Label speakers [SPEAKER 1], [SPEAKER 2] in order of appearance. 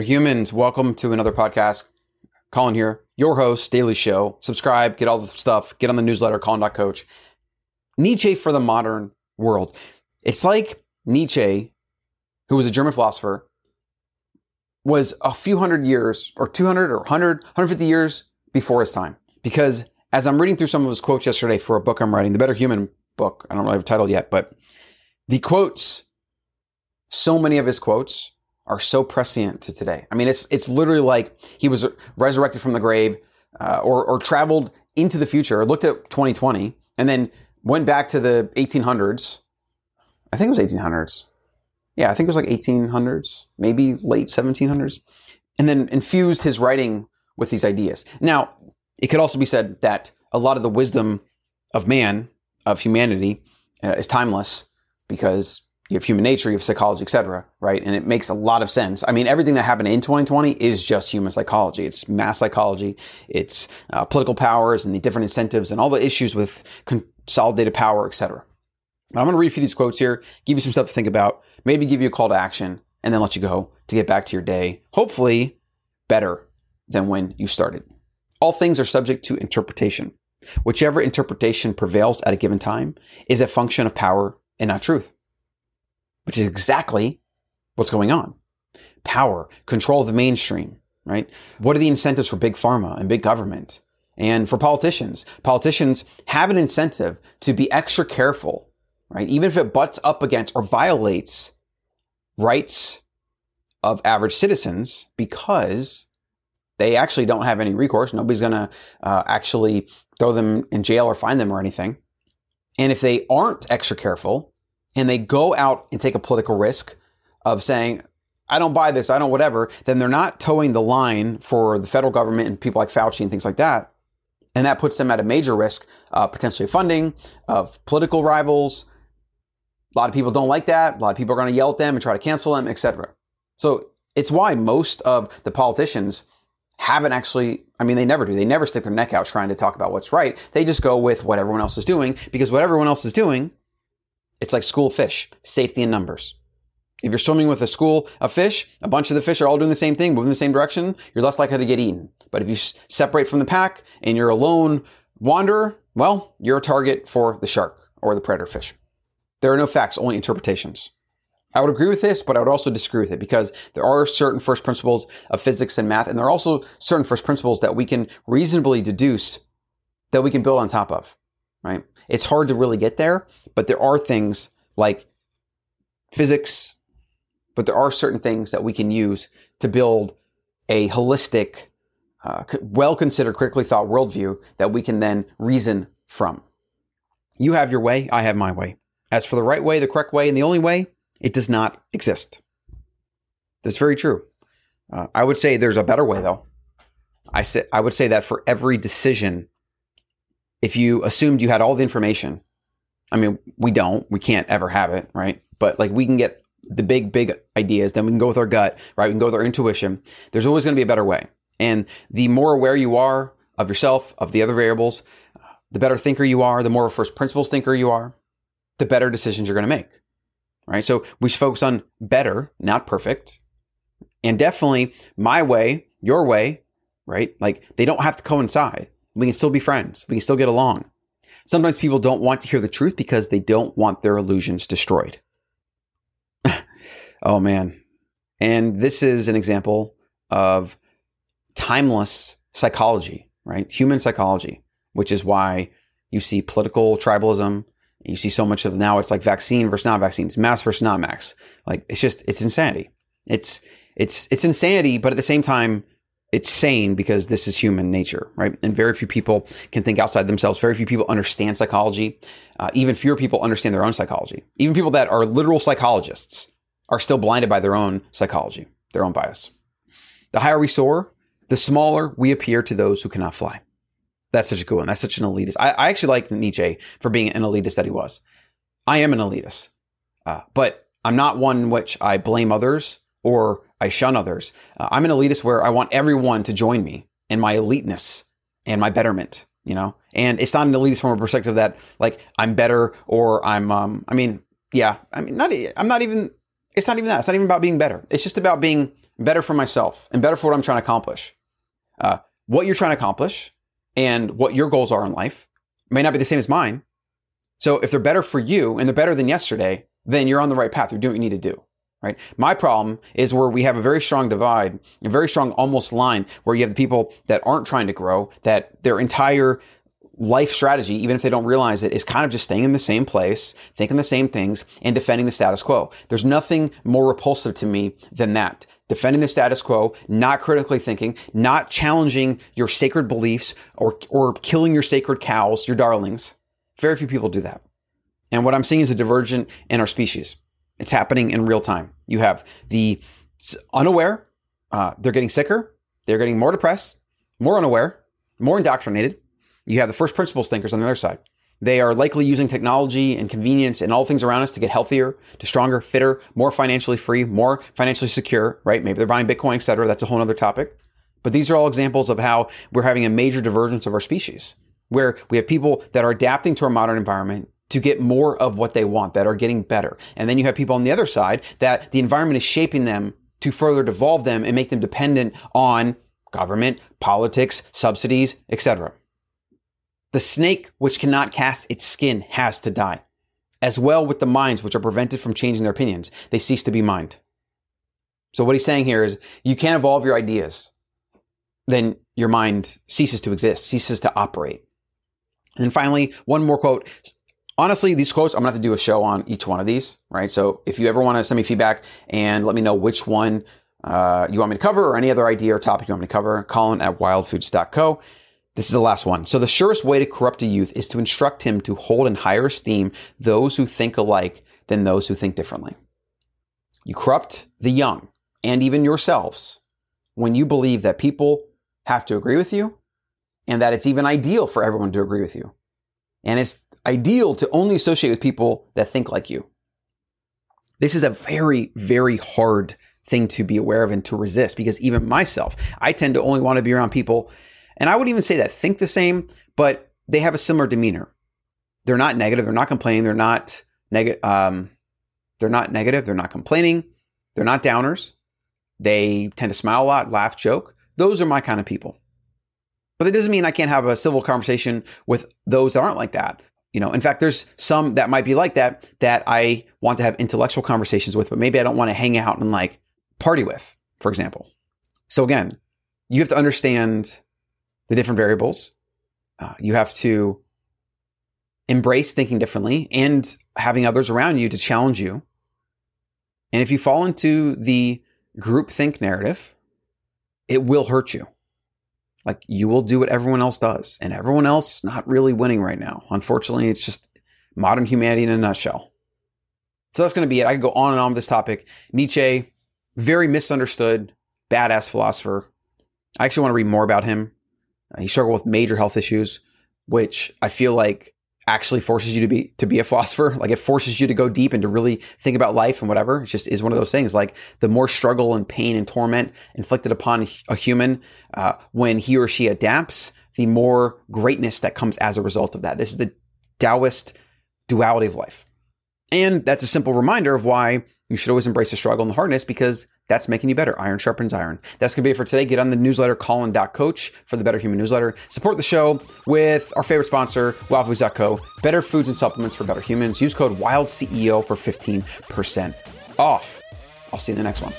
[SPEAKER 1] Better humans, welcome to another podcast. Colin here, your host, Daily Show. Subscribe, get all the stuff, get on the newsletter, Colin.coach. Nietzsche for the modern world. It's like Nietzsche, who was a German philosopher, was a few hundred years, or 200 or 100, 150 years before his time. Because as I'm reading through some of his quotes yesterday for a book I'm writing, the Better Human book, I don't really have a title yet, but the quotes, so many of his quotes are so prescient to today. I mean, it's it's literally like he was resurrected from the grave, uh, or or traveled into the future, looked at 2020, and then went back to the 1800s. I think it was 1800s. Yeah, I think it was like 1800s, maybe late 1700s, and then infused his writing with these ideas. Now, it could also be said that a lot of the wisdom of man, of humanity, uh, is timeless because you have human nature, you have psychology, etc. Right, and it makes a lot of sense. I mean, everything that happened in 2020 is just human psychology. It's mass psychology. It's uh, political powers and the different incentives and all the issues with consolidated power, etc. I'm going to read a few these quotes here, give you some stuff to think about, maybe give you a call to action, and then let you go to get back to your day. Hopefully, better than when you started. All things are subject to interpretation. Whichever interpretation prevails at a given time is a function of power and not truth which is exactly what's going on. Power, control of the mainstream, right? What are the incentives for big pharma and big government? And for politicians, politicians have an incentive to be extra careful, right? Even if it butts up against or violates rights of average citizens because they actually don't have any recourse. Nobody's going to uh, actually throw them in jail or fine them or anything. And if they aren't extra careful, and they go out and take a political risk of saying, I don't buy this, I don't whatever, then they're not toeing the line for the federal government and people like Fauci and things like that. And that puts them at a major risk, uh, potentially funding, of political rivals. A lot of people don't like that. A lot of people are going to yell at them and try to cancel them, etc. So it's why most of the politicians haven't actually, I mean, they never do. They never stick their neck out trying to talk about what's right. They just go with what everyone else is doing because what everyone else is doing it's like school fish, safety in numbers. If you're swimming with a school of fish, a bunch of the fish are all doing the same thing, moving the same direction, you're less likely to get eaten. But if you separate from the pack and you're a lone wanderer, well, you're a target for the shark or the predator fish. There are no facts, only interpretations. I would agree with this, but I would also disagree with it because there are certain first principles of physics and math, and there are also certain first principles that we can reasonably deduce that we can build on top of, right? It's hard to really get there, but there are things like physics, but there are certain things that we can use to build a holistic, uh, well considered, critically thought worldview that we can then reason from. You have your way, I have my way. As for the right way, the correct way, and the only way, it does not exist. That's very true. Uh, I would say there's a better way, though. I say I would say that for every decision, if you assumed you had all the information I mean, we don't, we can't ever have it, right? But like we can get the big, big ideas, then we can go with our gut, right? We can go with our intuition. There's always going to be a better way. And the more aware you are of yourself, of the other variables, the better thinker you are, the more first principles thinker you are, the better decisions you're going to make, right? So we should focus on better, not perfect. And definitely my way, your way, right? Like they don't have to coincide. We can still be friends. We can still get along. Sometimes people don't want to hear the truth because they don't want their illusions destroyed. oh man. And this is an example of timeless psychology, right? Human psychology, which is why you see political tribalism. You see so much of now it's like vaccine versus not vaccines, mass versus not max. Like it's just it's insanity. It's it's it's insanity, but at the same time, it's sane because this is human nature, right? And very few people can think outside themselves. Very few people understand psychology. Uh, even fewer people understand their own psychology. Even people that are literal psychologists are still blinded by their own psychology, their own bias. The higher we soar, the smaller we appear to those who cannot fly. That's such a cool one. That's such an elitist. I, I actually like Nietzsche for being an elitist that he was. I am an elitist, uh, but I'm not one which I blame others or I shun others. Uh, I'm an elitist where I want everyone to join me in my eliteness and my betterment, you know? And it's not an elitist from a perspective that like I'm better or I'm, um, I mean, yeah, I mean, not, I'm not even, it's not even that. It's not even about being better. It's just about being better for myself, and better for what I'm trying to accomplish. Uh, what you're trying to accomplish and what your goals are in life may not be the same as mine. So if they're better for you and they're better than yesterday, then you're on the right path. You're doing what you need to do. Right. My problem is where we have a very strong divide, a very strong almost line where you have the people that aren't trying to grow, that their entire life strategy, even if they don't realize it, is kind of just staying in the same place, thinking the same things, and defending the status quo. There's nothing more repulsive to me than that. Defending the status quo, not critically thinking, not challenging your sacred beliefs or, or killing your sacred cows, your darlings. Very few people do that. And what I'm seeing is a divergent in our species. It's happening in real time. You have the unaware, uh, they're getting sicker, they're getting more depressed, more unaware, more indoctrinated, you have the first principles thinkers on the other side. They are likely using technology and convenience and all things around us to get healthier, to stronger, fitter, more financially free, more financially secure, right? Maybe they're buying Bitcoin, et cetera. That's a whole other topic. But these are all examples of how we're having a major divergence of our species, where we have people that are adapting to our modern environment to get more of what they want, that are getting better. And then you have people on the other side that the environment is shaping them to further devolve them and make them dependent on government, politics, subsidies, etc. The snake which cannot cast its skin has to die. As well with the minds which are prevented from changing their opinions, they cease to be mind. So what he's saying here is you can't evolve your ideas, then your mind ceases to exist, ceases to operate. And then finally, one more quote. Honestly, these quotes, I'm gonna have to do a show on each one of these, right? So if you ever want to send me feedback and let me know which one uh, you want me to cover or any other idea or topic you want me to cover, Colin at wildfoods.co. This is the last one. So the surest way to corrupt a youth is to instruct him to hold in higher esteem those who think alike than those who think differently. You corrupt the young and even yourselves when you believe that people have to agree with you and that it's even ideal for everyone to agree with you. And it's ideal to only associate with people that think like you. This is a very, very hard thing to be aware of and to resist because even myself, I tend to only want to be around people and I would even say that think the same, but they have a similar demeanor. They're not negative. They're not complaining. They're not negative. Um, they're not negative. They're not complaining. They're not downers. They tend to smile a lot, laugh, joke. Those are my kind of people. But that doesn't mean I can't have a civil conversation with those that aren't like that. You know, in fact, there's some that might be like that that I want to have intellectual conversations with, but maybe I don't want to hang out and like party with, for example. So again, you have to understand the different variables. Uh, you have to embrace thinking differently and having others around you to challenge you. And if you fall into the groupthink narrative, it will hurt you. Like you will do what everyone else does, and everyone else not really winning right now. Unfortunately, it's just modern humanity in a nutshell. So that's going to be it. I could go on and on with this topic. Nietzsche, very misunderstood, badass philosopher. I actually want to read more about him. Uh, he struggled with major health issues, which I feel like actually forces you to be to be a philosopher. Like it forces you to go deep and to really think about life and whatever. It just is one of those things. Like the more struggle and pain and torment inflicted upon a human uh, when he or she adapts, the more greatness that comes as a result of that. This is the Taoist duality of life. And that's a simple reminder of why you should always embrace the struggle and the hardness because that's making you better. Iron sharpens iron. That's going to be it for today. Get on the newsletter, Colin.coach for the Better Human newsletter. Support the show with our favorite sponsor, wildfoods.co. Better foods and supplements for better humans. Use code WILDCEO for 15% off. I'll see you in the next one.